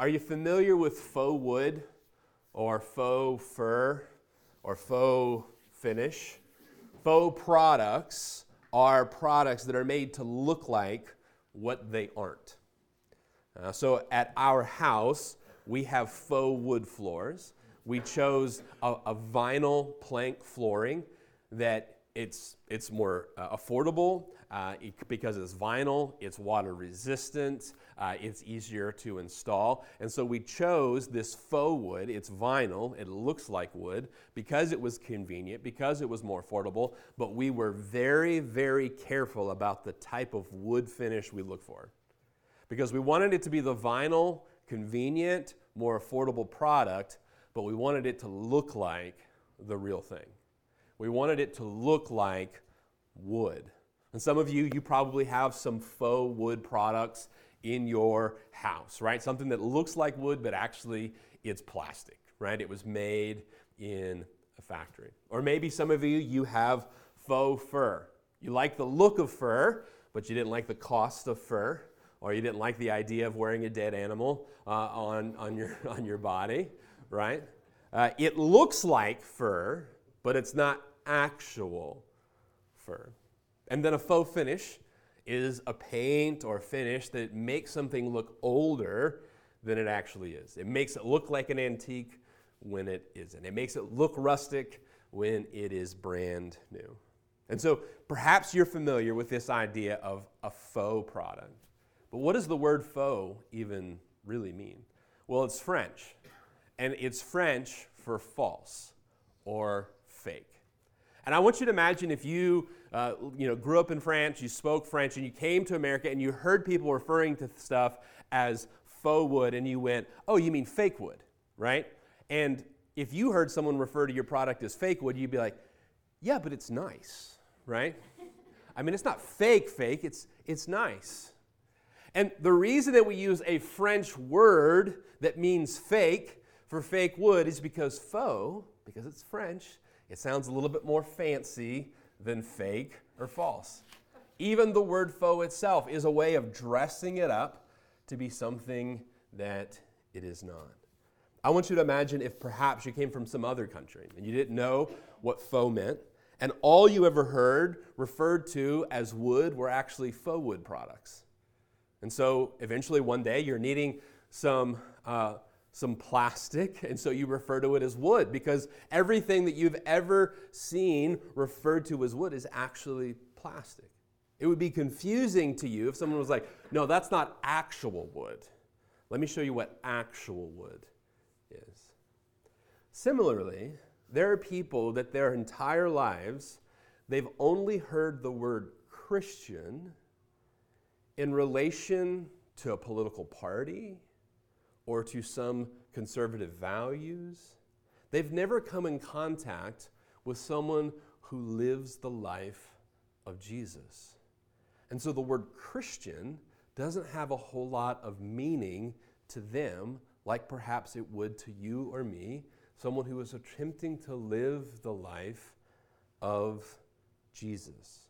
Are you familiar with faux wood or faux fur or faux finish? Faux products are products that are made to look like what they aren't. Uh, so at our house, we have faux wood floors. We chose a, a vinyl plank flooring that it's, it's more uh, affordable uh, it, because it's vinyl, it's water resistant, uh, it's easier to install. And so we chose this faux wood. It's vinyl, it looks like wood because it was convenient, because it was more affordable, but we were very, very careful about the type of wood finish we look for. Because we wanted it to be the vinyl, convenient, more affordable product, but we wanted it to look like the real thing. We wanted it to look like wood. And some of you, you probably have some faux wood products in your house, right? Something that looks like wood, but actually it's plastic, right? It was made in a factory. Or maybe some of you, you have faux fur. You like the look of fur, but you didn't like the cost of fur, or you didn't like the idea of wearing a dead animal uh, on, on, your, on your body, right? Uh, it looks like fur, but it's not actual fur. And then a faux finish is a paint or finish that makes something look older than it actually is. It makes it look like an antique when it isn't. It makes it look rustic when it is brand new. And so perhaps you're familiar with this idea of a faux product. But what does the word faux even really mean? Well, it's French, and it's French for false or fake. And I want you to imagine if you, uh, you know, grew up in France, you spoke French, and you came to America and you heard people referring to stuff as faux wood, and you went, oh, you mean fake wood, right? And if you heard someone refer to your product as fake wood, you'd be like, yeah, but it's nice, right? I mean, it's not fake, fake, it's, it's nice. And the reason that we use a French word that means fake for fake wood is because faux, because it's French, it sounds a little bit more fancy than fake or false. Even the word faux itself is a way of dressing it up to be something that it is not. I want you to imagine if perhaps you came from some other country and you didn't know what faux meant, and all you ever heard referred to as wood were actually faux wood products. And so eventually one day you're needing some uh, some plastic, and so you refer to it as wood because everything that you've ever seen referred to as wood is actually plastic. It would be confusing to you if someone was like, no, that's not actual wood. Let me show you what actual wood is. Similarly, there are people that their entire lives, they've only heard the word Christian in relation to a political party or to some conservative values. They've never come in contact with someone who lives the life of Jesus. And so the word Christian doesn't have a whole lot of meaning to them, like perhaps it would to you or me, someone who is attempting to live the life of Jesus.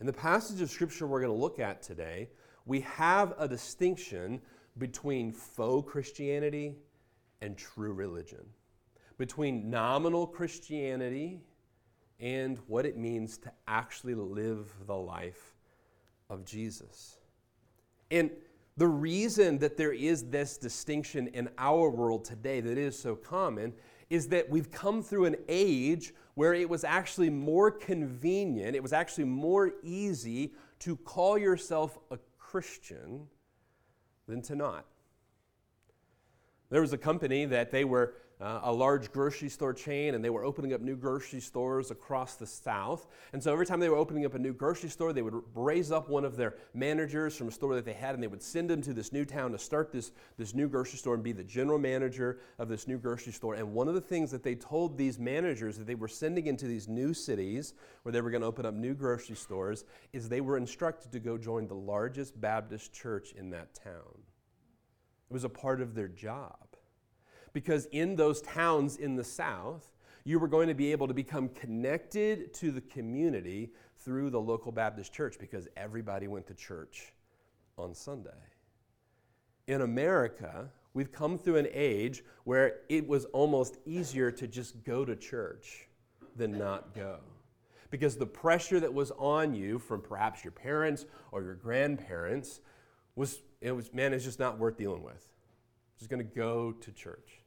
In the passage of Scripture we're going to look at today, we have a distinction between faux Christianity and true religion, between nominal Christianity and what it means to actually live the life of Jesus. And the reason that there is this distinction in our world today that is so common is that we've come through an age where it was actually more convenient, it was actually more easy to call yourself a Christian than to not. There was a company that they were uh, a large grocery store chain and they were opening up new grocery stores across the South. And so every time they were opening up a new grocery store, they would raise up one of their managers from a store that they had and they would send them to this new town to start this, this new grocery store and be the general manager of this new grocery store. And one of the things that they told these managers that they were sending into these new cities where they were going to open up new grocery stores is they were instructed to go join the largest Baptist church in that town. It was a part of their job. Because in those towns in the South, you were going to be able to become connected to the community through the local Baptist church because everybody went to church on Sunday. In America, We've come through an age where it was almost easier to just go to church than not go. Because the pressure that was on you from perhaps your parents or your grandparents was, it was man, it's just not worth dealing with. Just going to go to church.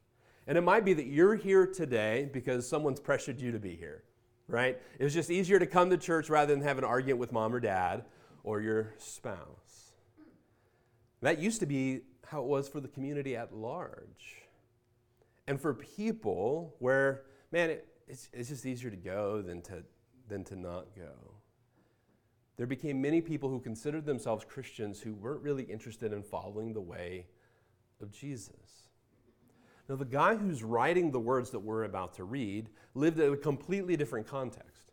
And it might be that you're here today because someone's pressured you to be here, right? It was just easier to come to church rather than have an argument with mom or dad or your spouse. That used to be how it was for the community at large. And for people where, man, it, it's, it's just easier to go than to, than to not go. There became many people who considered themselves Christians who weren't really interested in following the way of Jesus. Now, the guy who's writing the words that we're about to read lived in a completely different context.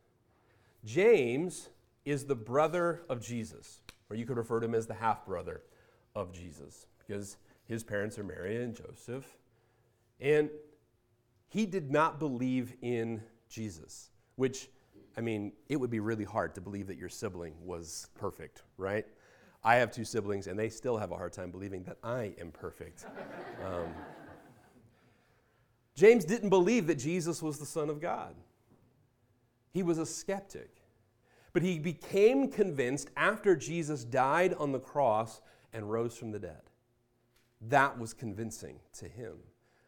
James is the brother of Jesus, or you could refer to him as the half brother of Jesus, because his parents are Mary and Joseph. And he did not believe in Jesus, which, I mean, it would be really hard to believe that your sibling was perfect, right? I have two siblings, and they still have a hard time believing that I am perfect. Um, James didn't believe that Jesus was the Son of God. He was a skeptic. But he became convinced after Jesus died on the cross and rose from the dead. That was convincing to him.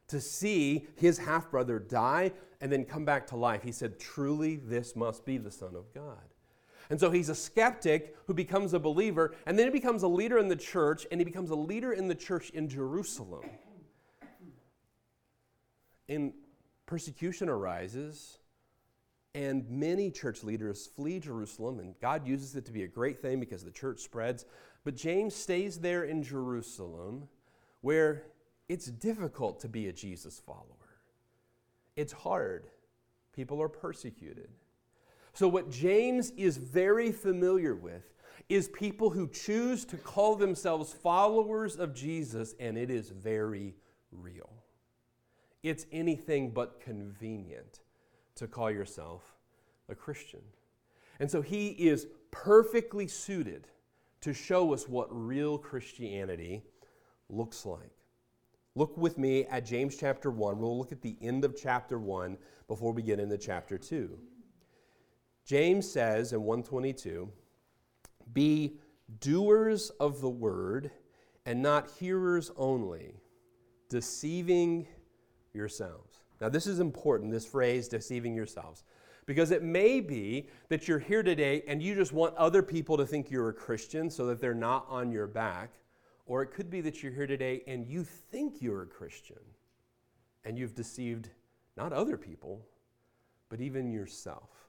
To see his half brother die and then come back to life, he said, Truly, this must be the Son of God. And so he's a skeptic who becomes a believer, and then he becomes a leader in the church, and he becomes a leader in the church in Jerusalem. And persecution arises, and many church leaders flee Jerusalem, and God uses it to be a great thing because the church spreads. But James stays there in Jerusalem where it's difficult to be a Jesus follower. It's hard. People are persecuted. So, what James is very familiar with is people who choose to call themselves followers of Jesus, and it is very real. It's anything but convenient to call yourself a Christian. And so, he is perfectly suited to show us what real Christianity looks like. Look with me at James chapter 1. We'll look at the end of chapter 1 before we get into chapter 2. James says in 122 Be doers of the word and not hearers only, deceiving yourselves. Now, this is important, this phrase, deceiving yourselves, because it may be that you're here today and you just want other people to think you're a Christian so that they're not on your back. Or it could be that you're here today and you think you're a Christian and you've deceived not other people, but even yourself.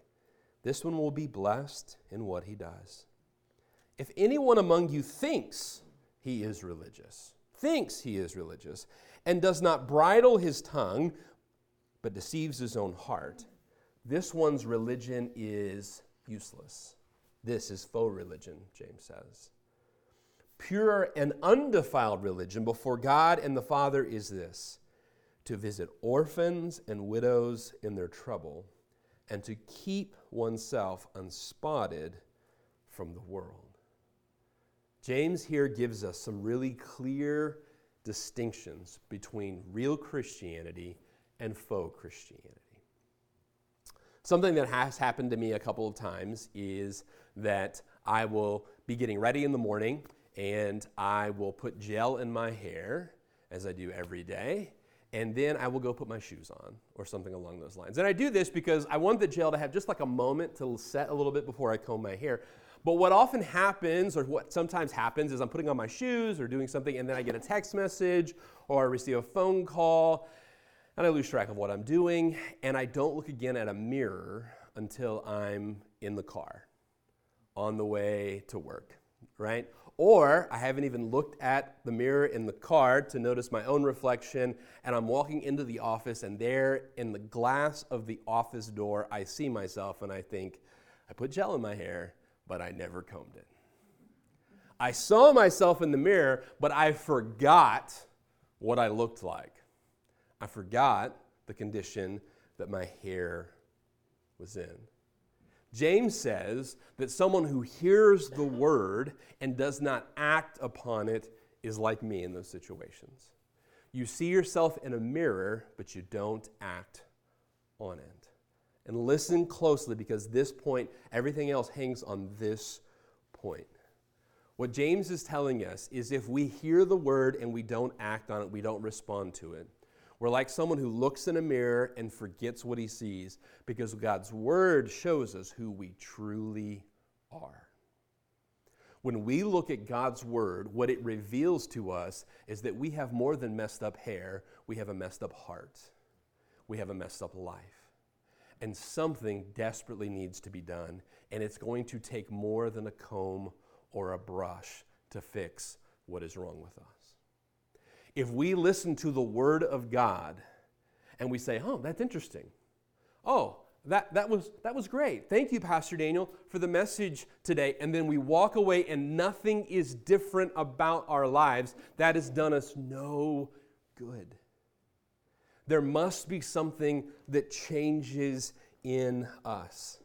this one will be blessed in what he does. If anyone among you thinks he is religious, thinks he is religious, and does not bridle his tongue, but deceives his own heart, this one's religion is useless. This is faux religion, James says. Pure and undefiled religion before God and the Father is this to visit orphans and widows in their trouble and to keep oneself unspotted from the world. James here gives us some really clear distinctions between real Christianity and faux Christianity. Something that has happened to me a couple of times is that I will be getting ready in the morning and I will put gel in my hair, as I do every day, and then I will go put my shoes on or something along those lines. And I do this because I want the gel to have just like a moment to set a little bit before I comb my hair. But what often happens, or what sometimes happens, is I'm putting on my shoes or doing something, and then I get a text message or I receive a phone call, and I lose track of what I'm doing, and I don't look again at a mirror until I'm in the car on the way to work, right? Or I haven't even looked at the mirror in the car to notice my own reflection, and I'm walking into the office, and there in the glass of the office door, I see myself, and I think, I put gel in my hair, but I never combed it. I saw myself in the mirror, but I forgot what I looked like. I forgot the condition that my hair was in. James says that someone who hears the word and does not act upon it is like me in those situations. You see yourself in a mirror, but you don't act on it. And listen closely because this point, everything else hangs on this point. What James is telling us is if we hear the word and we don't act on it, we don't respond to it, we're like someone who looks in a mirror and forgets what he sees because God's word shows us who we truly are. When we look at God's word, what it reveals to us is that we have more than messed up hair, we have a messed up heart, we have a messed up life. And something desperately needs to be done, and it's going to take more than a comb or a brush to fix what is wrong with us if we listen to the Word of God and we say, oh, that's interesting. Oh, that, that, was, that was great. Thank you, Pastor Daniel, for the message today. And then we walk away and nothing is different about our lives. That has done us no good. There must be something that changes in us.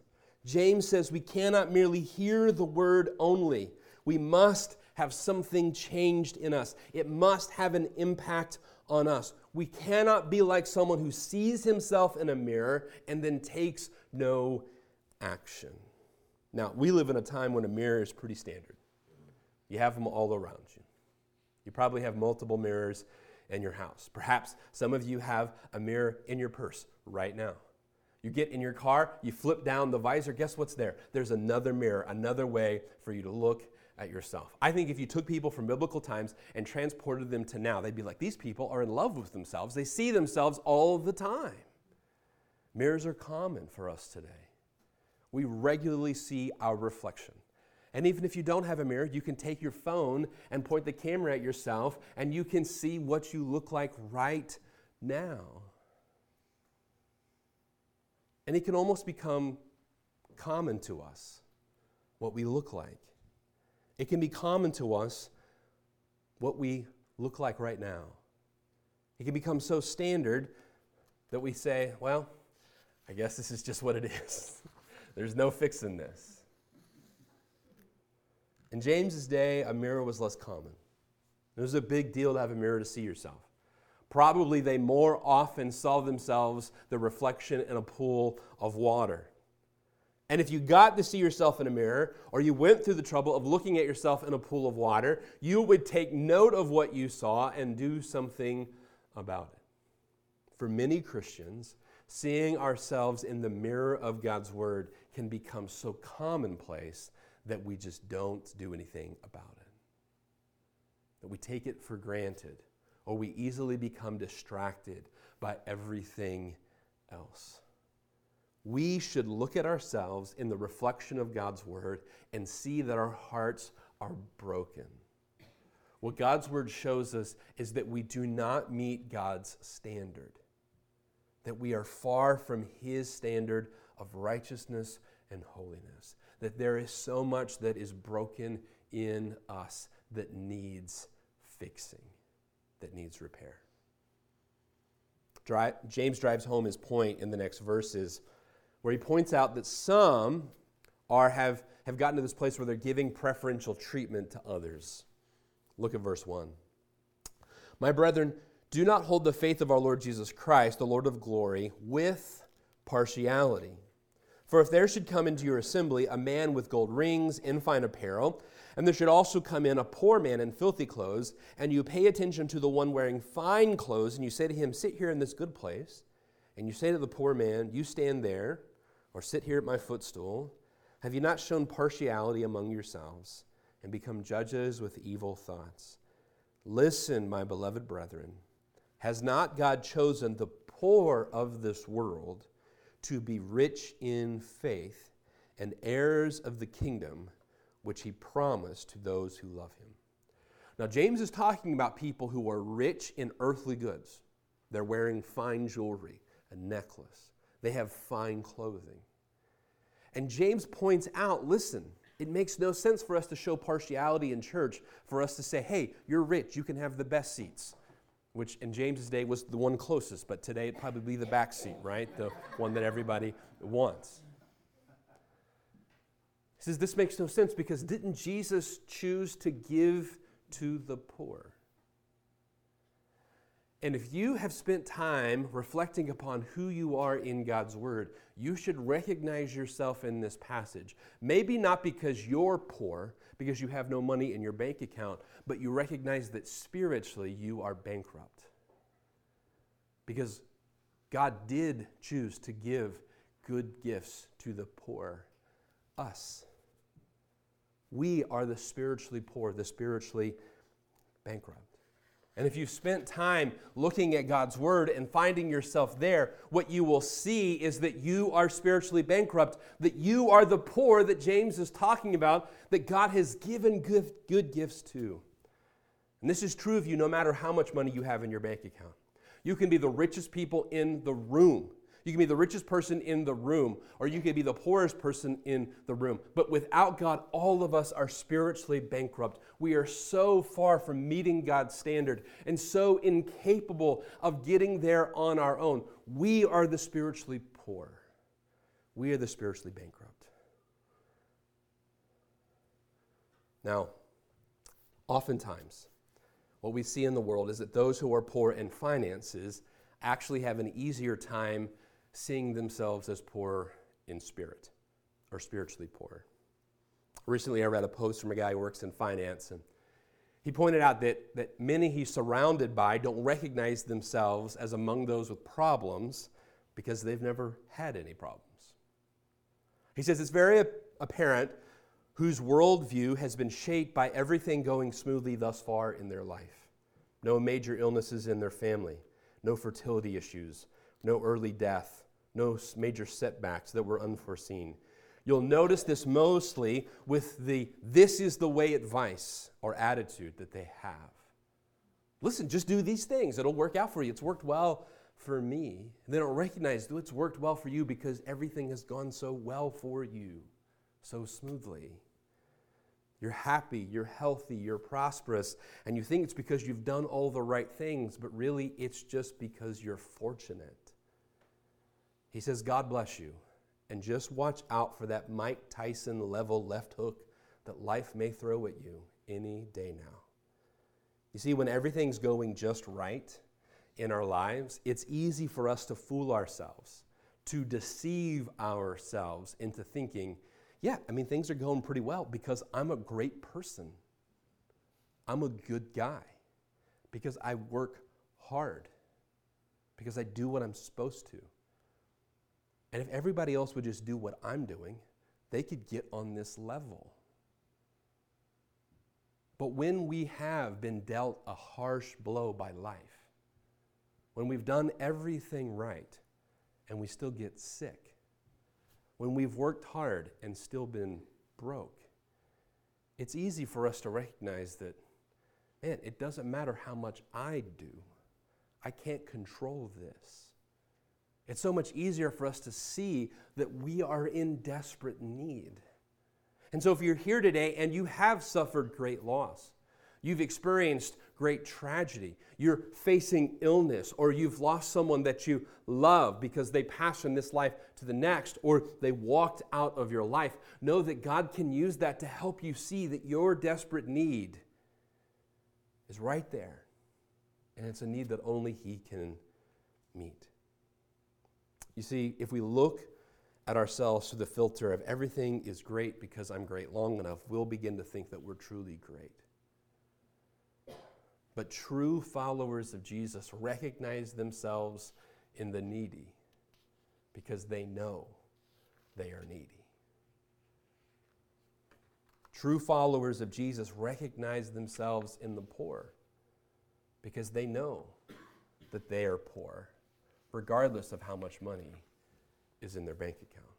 James says we cannot merely hear the word only, we must have something changed in us. It must have an impact on us. We cannot be like someone who sees himself in a mirror and then takes no action. Now, we live in a time when a mirror is pretty standard. You have them all around you. You probably have multiple mirrors in your house. Perhaps some of you have a mirror in your purse right now. You get in your car, you flip down the visor, guess what's there? There's another mirror, another way for you to look at yourself. I think if you took people from biblical times and transported them to now, they'd be like, these people are in love with themselves. They see themselves all the time. Mirrors are common for us today. We regularly see our reflection. And even if you don't have a mirror, you can take your phone and point the camera at yourself, and you can see what you look like right now. And it can almost become common to us what we look like. It can be common to us what we look like right now. It can become so standard that we say, well, I guess this is just what it is. There's no fixing this. In James's day, a mirror was less common. It was a big deal to have a mirror to see yourself. Probably they more often saw themselves the reflection in a pool of water. And if you got to see yourself in a mirror, or you went through the trouble of looking at yourself in a pool of water, you would take note of what you saw and do something about it. For many Christians, seeing ourselves in the mirror of God's Word can become so commonplace that we just don't do anything about it. That we take it for granted, or we easily become distracted by everything else we should look at ourselves in the reflection of God's word and see that our hearts are broken. What God's word shows us is that we do not meet God's standard, that we are far from his standard of righteousness and holiness, that there is so much that is broken in us that needs fixing, that needs repair. James drives home his point in the next verses where he points out that some are, have, have gotten to this place where they're giving preferential treatment to others. Look at verse 1. My brethren, do not hold the faith of our Lord Jesus Christ, the Lord of glory, with partiality. For if there should come into your assembly a man with gold rings in fine apparel, and there should also come in a poor man in filthy clothes, and you pay attention to the one wearing fine clothes, and you say to him, Sit here in this good place, and you say to the poor man, You stand there, or sit here at my footstool? Have you not shown partiality among yourselves and become judges with evil thoughts? Listen, my beloved brethren. Has not God chosen the poor of this world to be rich in faith and heirs of the kingdom which he promised to those who love him. Now, James is talking about people who are rich in earthly goods. They're wearing fine jewelry, a necklace, they have fine clothing. And James points out listen, it makes no sense for us to show partiality in church, for us to say, hey, you're rich, you can have the best seats, which in James's day was the one closest, but today it'd probably be the back seat, right? The one that everybody wants. He says, this makes no sense because didn't Jesus choose to give to the poor? And if you have spent time reflecting upon who you are in God's Word, you should recognize yourself in this passage. Maybe not because you're poor, because you have no money in your bank account, but you recognize that spiritually you are bankrupt. Because God did choose to give good gifts to the poor, us. We are the spiritually poor, the spiritually bankrupt. And if you've spent time looking at God's Word and finding yourself there, what you will see is that you are spiritually bankrupt, that you are the poor that James is talking about, that God has given good, good gifts to. And this is true of you no matter how much money you have in your bank account. You can be the richest people in the room, you can be the richest person in the room, or you can be the poorest person in the room. But without God, all of us are spiritually bankrupt. We are so far from meeting God's standard and so incapable of getting there on our own. We are the spiritually poor, we are the spiritually bankrupt. Now, oftentimes, what we see in the world is that those who are poor in finances actually have an easier time seeing themselves as poor in spirit or spiritually poor. Recently, I read a post from a guy who works in finance, and he pointed out that, that many he's surrounded by don't recognize themselves as among those with problems because they've never had any problems. He says it's very apparent whose worldview has been shaped by everything going smoothly thus far in their life. No major illnesses in their family, no fertility issues, no early death, no major setbacks that were unforeseen. You'll notice this mostly with the this is the way advice or attitude that they have. Listen, just do these things. It'll work out for you. It's worked well for me. They don't recognize it's worked well for you because everything has gone so well for you, so smoothly. You're happy, you're healthy, you're prosperous, and you think it's because you've done all the right things, but really it's just because you're fortunate. He says, God bless you. And just watch out for that Mike Tyson level left hook that life may throw at you any day now. You see, when everything's going just right in our lives, it's easy for us to fool ourselves, to deceive ourselves into thinking, yeah, I mean, things are going pretty well because I'm a great person. I'm a good guy because I work hard, because I do what I'm supposed to. And if everybody else would just do what I'm doing, they could get on this level. But when we have been dealt a harsh blow by life, when we've done everything right and we still get sick, when we've worked hard and still been broke, it's easy for us to recognize that, man, it doesn't matter how much I do, I can't control this. It's so much easier for us to see that we are in desperate need. And so, if you're here today and you have suffered great loss, you've experienced great tragedy, you're facing illness, or you've lost someone that you love because they passed from this life to the next, or they walked out of your life, know that God can use that to help you see that your desperate need is right there. And it's a need that only He can meet. You see, if we look at ourselves through the filter of everything is great because I'm great long enough, we'll begin to think that we're truly great. But true followers of Jesus recognize themselves in the needy because they know they are needy. True followers of Jesus recognize themselves in the poor because they know that they are poor regardless of how much money is in their bank account.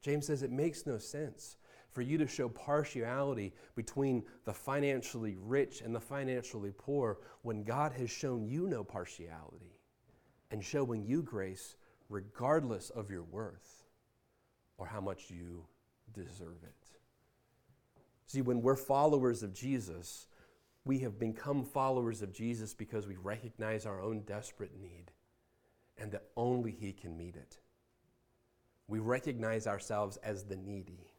James says it makes no sense for you to show partiality between the financially rich and the financially poor when God has shown you no partiality and showing you grace regardless of your worth or how much you deserve it. See, when we're followers of Jesus, we have become followers of Jesus because we recognize our own desperate need and that only He can meet it. We recognize ourselves as the needy.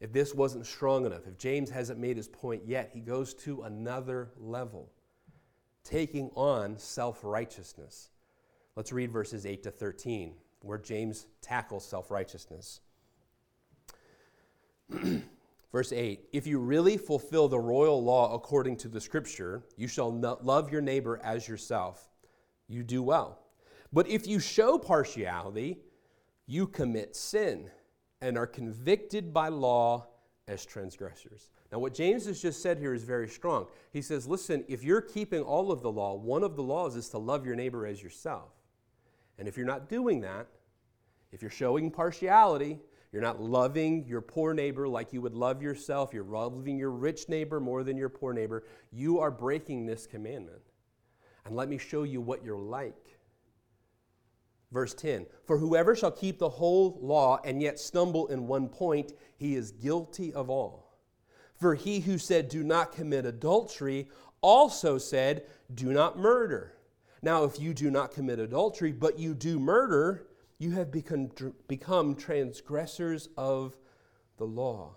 If this wasn't strong enough, if James hasn't made his point yet, he goes to another level, taking on self righteousness. Let's read verses 8 to 13, where James tackles self righteousness. Verse 8 If you really fulfill the royal law according to the scripture, you shall love your neighbor as yourself, you do well. But if you show partiality, you commit sin and are convicted by law as transgressors. Now, what James has just said here is very strong. He says, Listen, if you're keeping all of the law, one of the laws is to love your neighbor as yourself. And if you're not doing that, if you're showing partiality, you're not loving your poor neighbor like you would love yourself, you're loving your rich neighbor more than your poor neighbor, you are breaking this commandment. And let me show you what you're like. Verse 10 For whoever shall keep the whole law and yet stumble in one point, he is guilty of all. For he who said, Do not commit adultery, also said, Do not murder. Now, if you do not commit adultery, but you do murder, you have become, become transgressors of the law.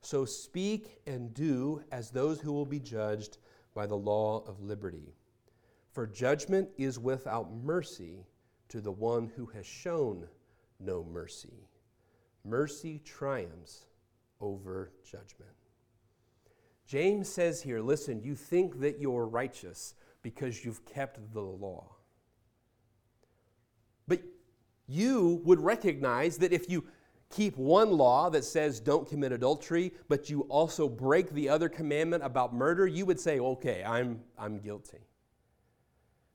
So speak and do as those who will be judged by the law of liberty. For judgment is without mercy to the one who has shown no mercy. Mercy triumphs over judgment. James says here listen, you think that you're righteous because you've kept the law. But you would recognize that if you keep one law that says don't commit adultery, but you also break the other commandment about murder, you would say, okay, I'm, I'm guilty.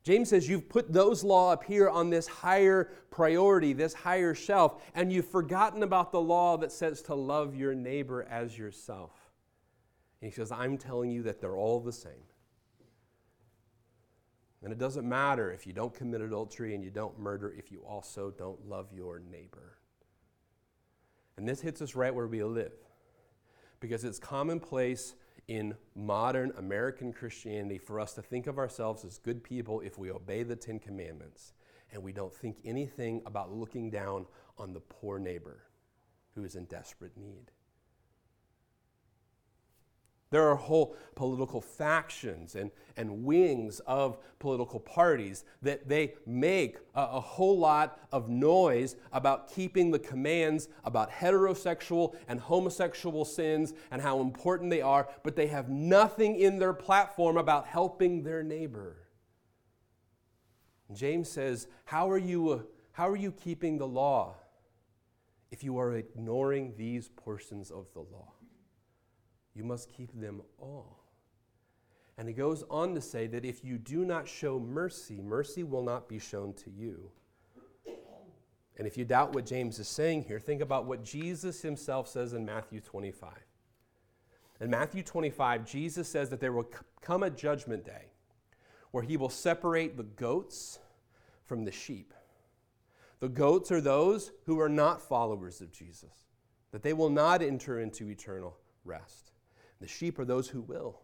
James says you've put those law up here on this higher priority, this higher shelf, and you've forgotten about the law that says to love your neighbor as yourself. And he says, I'm telling you that they're all the same. And it doesn't matter if you don't commit adultery and you don't murder if you also don't love your neighbor. And this hits us right where we live because it's commonplace in modern American Christianity for us to think of ourselves as good people if we obey the Ten Commandments and we don't think anything about looking down on the poor neighbor who is in desperate need. There are whole political factions and, and wings of political parties that they make a, a, whole lot of noise about keeping the commands about heterosexual and homosexual sins and how important they are, but they have nothing in their platform about helping their neighbor. James says, How are you, uh, how are you keeping the law if you are ignoring these portions of the law? You must keep them all. And he goes on to say that if you do not show mercy, mercy will not be shown to you. And if you doubt what James is saying here, think about what Jesus himself says in Matthew 25. In Matthew 25, Jesus says that there will come a judgment day where he will separate the goats from the sheep. The goats are those who are not followers of Jesus, that they will not enter into eternal rest. The sheep are those who will.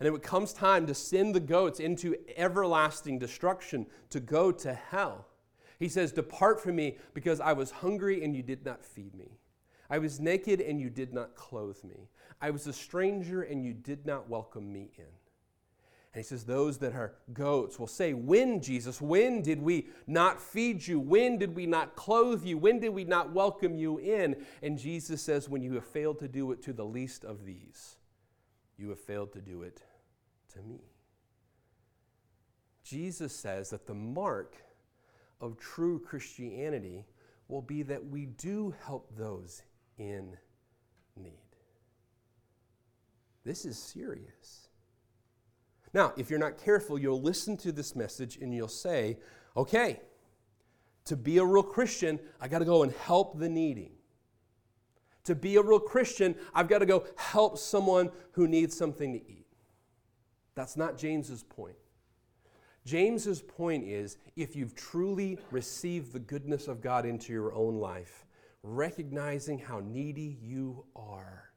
And it comes time to send the goats into everlasting destruction, to go to hell. He says, Depart from me because I was hungry and you did not feed me. I was naked and you did not clothe me. I was a stranger and you did not welcome me in. And he says, Those that are goats will say, When, Jesus, when did we not feed you? When did we not clothe you? When did we not welcome you in? And Jesus says, When you have failed to do it to the least of these, you have failed to do it to me. Jesus says that the mark of true Christianity will be that we do help those in need. This is serious. Now, if you're not careful, you'll listen to this message and you'll say, okay, to be a real Christian, I got to go and help the needy. To be a real Christian, I've got to go help someone who needs something to eat. That's not James's point. James's point is if you've truly received the goodness of God into your own life, recognizing how needy you are,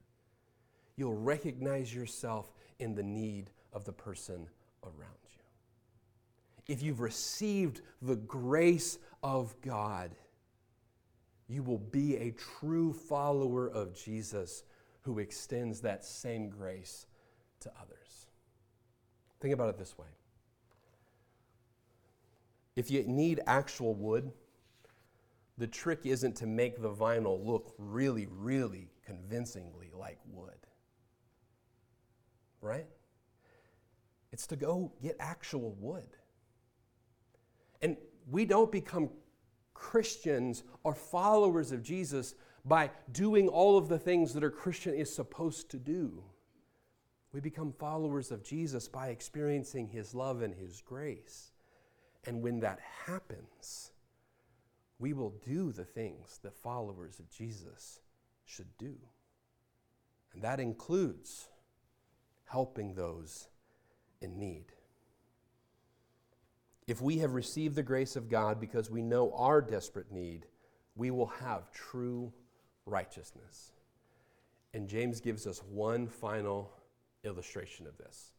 you'll recognize yourself in the need of the person around you. If you've received the grace of God, you will be a true follower of Jesus who extends that same grace to others. Think about it this way if you need actual wood, the trick isn't to make the vinyl look really, really convincingly like wood. Right? It's to go get actual wood. And we don't become Christians or followers of Jesus by doing all of the things that a Christian is supposed to do. We become followers of Jesus by experiencing his love and his grace. And when that happens, we will do the things that followers of Jesus should do. And that includes helping those in need. If we have received the grace of God because we know our desperate need, we will have true righteousness. And James gives us one final illustration of this.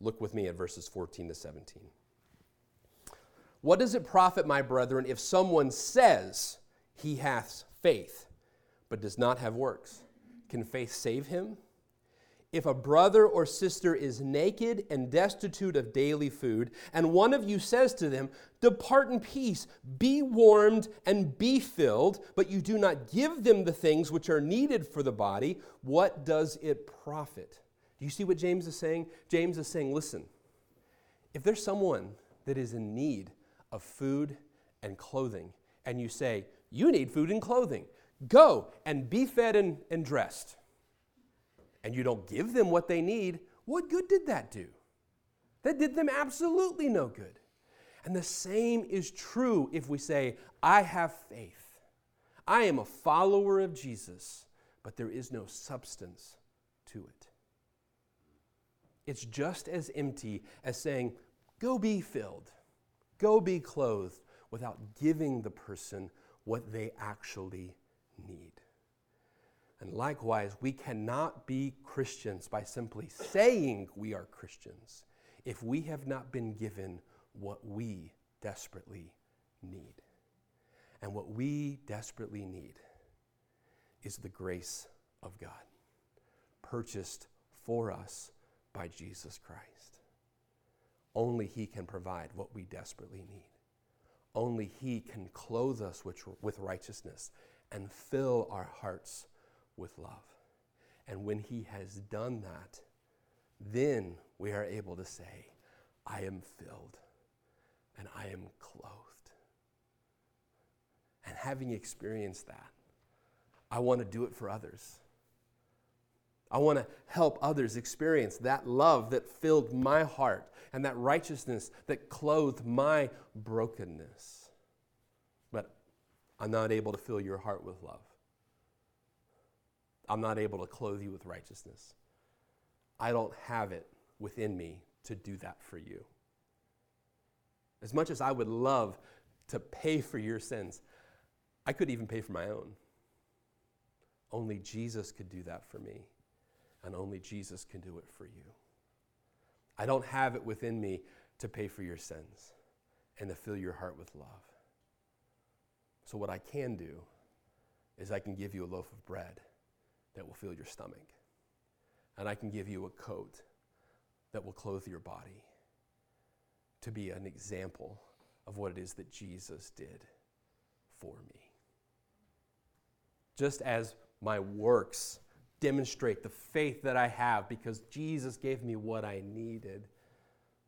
Look with me at verses 14 to 17. What does it profit, my brethren, if someone says he hath faith, but does not have works? Can faith save him? If a brother or sister is naked and destitute of daily food, and one of you says to them, Depart in peace, be warmed and be filled, but you do not give them the things which are needed for the body, what does it profit? Do you see what James is saying? James is saying, Listen, if there's someone that is in need of food and clothing, and you say, You need food and clothing, go and be fed and, and dressed and you don't give them what they need, what good did that do? That did them absolutely no good. And the same is true if we say, I have faith. I am a follower of Jesus, but there is no substance to it. It's just as empty as saying, Go be filled, go be clothed, without giving the person what they actually need. And likewise, we cannot be Christians by simply saying we are Christians if we have not been given what we desperately need. And what we desperately need is the grace of God, purchased for us by Jesus Christ. Only He can provide what we desperately need. Only He can clothe us with, righteousness and fill our hearts with love. And when He has done that, then we are able to say, I am filled and I am clothed. And having experienced that, I want to do it for others. I want to help others experience that love that filled my heart and that righteousness that clothed my brokenness. But I'm not able to fill your heart with love. I'm not able to clothe you with righteousness. I don't have it within me to do that for you. As much as I would love to pay for your sins, I could even pay for my own. Only Jesus could do that for me, and only Jesus can do it for you. I don't have it within me to pay for your sins and to fill your heart with love. So, what I can do is I can give you a loaf of bread that will fill your stomach. And I can give you a coat that will clothe your body to be an example of what it is that Jesus did for me. Just as my works demonstrate the faith that I have because Jesus gave me what I needed,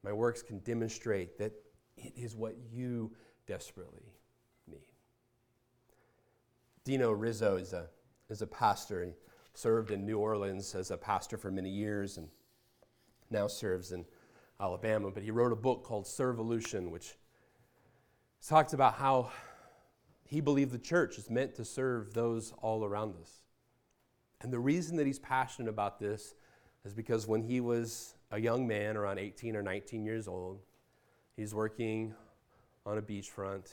my works can demonstrate that it is what you desperately need. Dino Rizzo is a, is a pastor served in New Orleans as a pastor for many years and now serves in Alabama. But he wrote a book called Servolution, which talks about how he believed the church is meant to serve those all around us. And the reason that he's passionate about this is because when he was a young man, around 18 or 19 years old, he's working on a beachfront,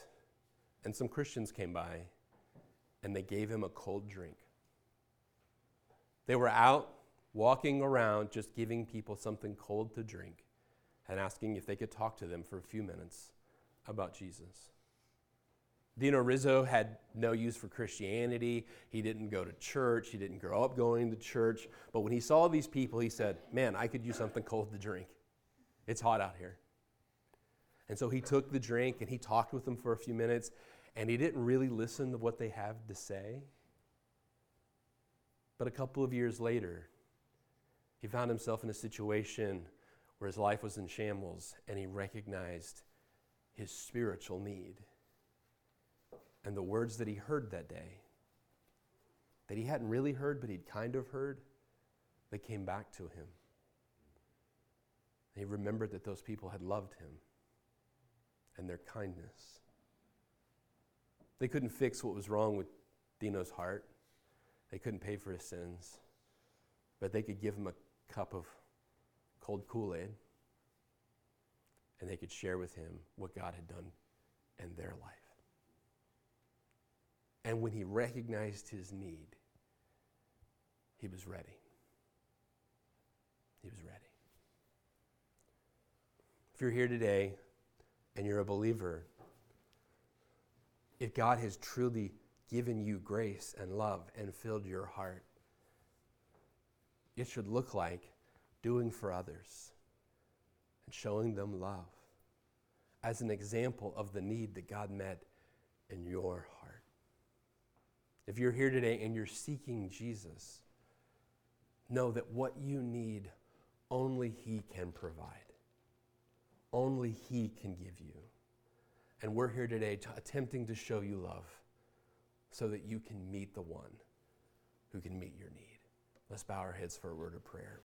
and some Christians came by and they gave him a cold drink. They were out walking around just giving people something cold to drink and asking if they could talk to them for a few minutes about Jesus. Dino Rizzo had no use for Christianity. He didn't go to church. He didn't grow up going to church. But when he saw these people, he said, Man, I could use something cold to drink. It's hot out here. And so he took the drink and he talked with them for a few minutes, and he didn't really listen to what they have to say. But a couple of years later, he found himself in a situation where his life was in shambles and he recognized his spiritual need. And the words that he heard that day, that he hadn't really heard, but he'd kind of heard, they came back to him. He remembered that those people had loved him and their kindness. They couldn't fix what was wrong with Dino's heart, they couldn't pay for his sins, but they could give him a cup of cold Kool Aid and they could share with him what God had done in their life. And when he recognized his need, he was ready. He was ready. If you're here today and you're a believer, if God has truly given you grace and love and filled your heart, it should look like doing for others and showing them love as an example of the need that God met in your heart. If you're here today and you're seeking Jesus, know that what you need, only He can provide. Only He can give you. And we're here today to, attempting to show you love so that you can meet the one who can meet your need. Let's bow our heads for a word of prayer.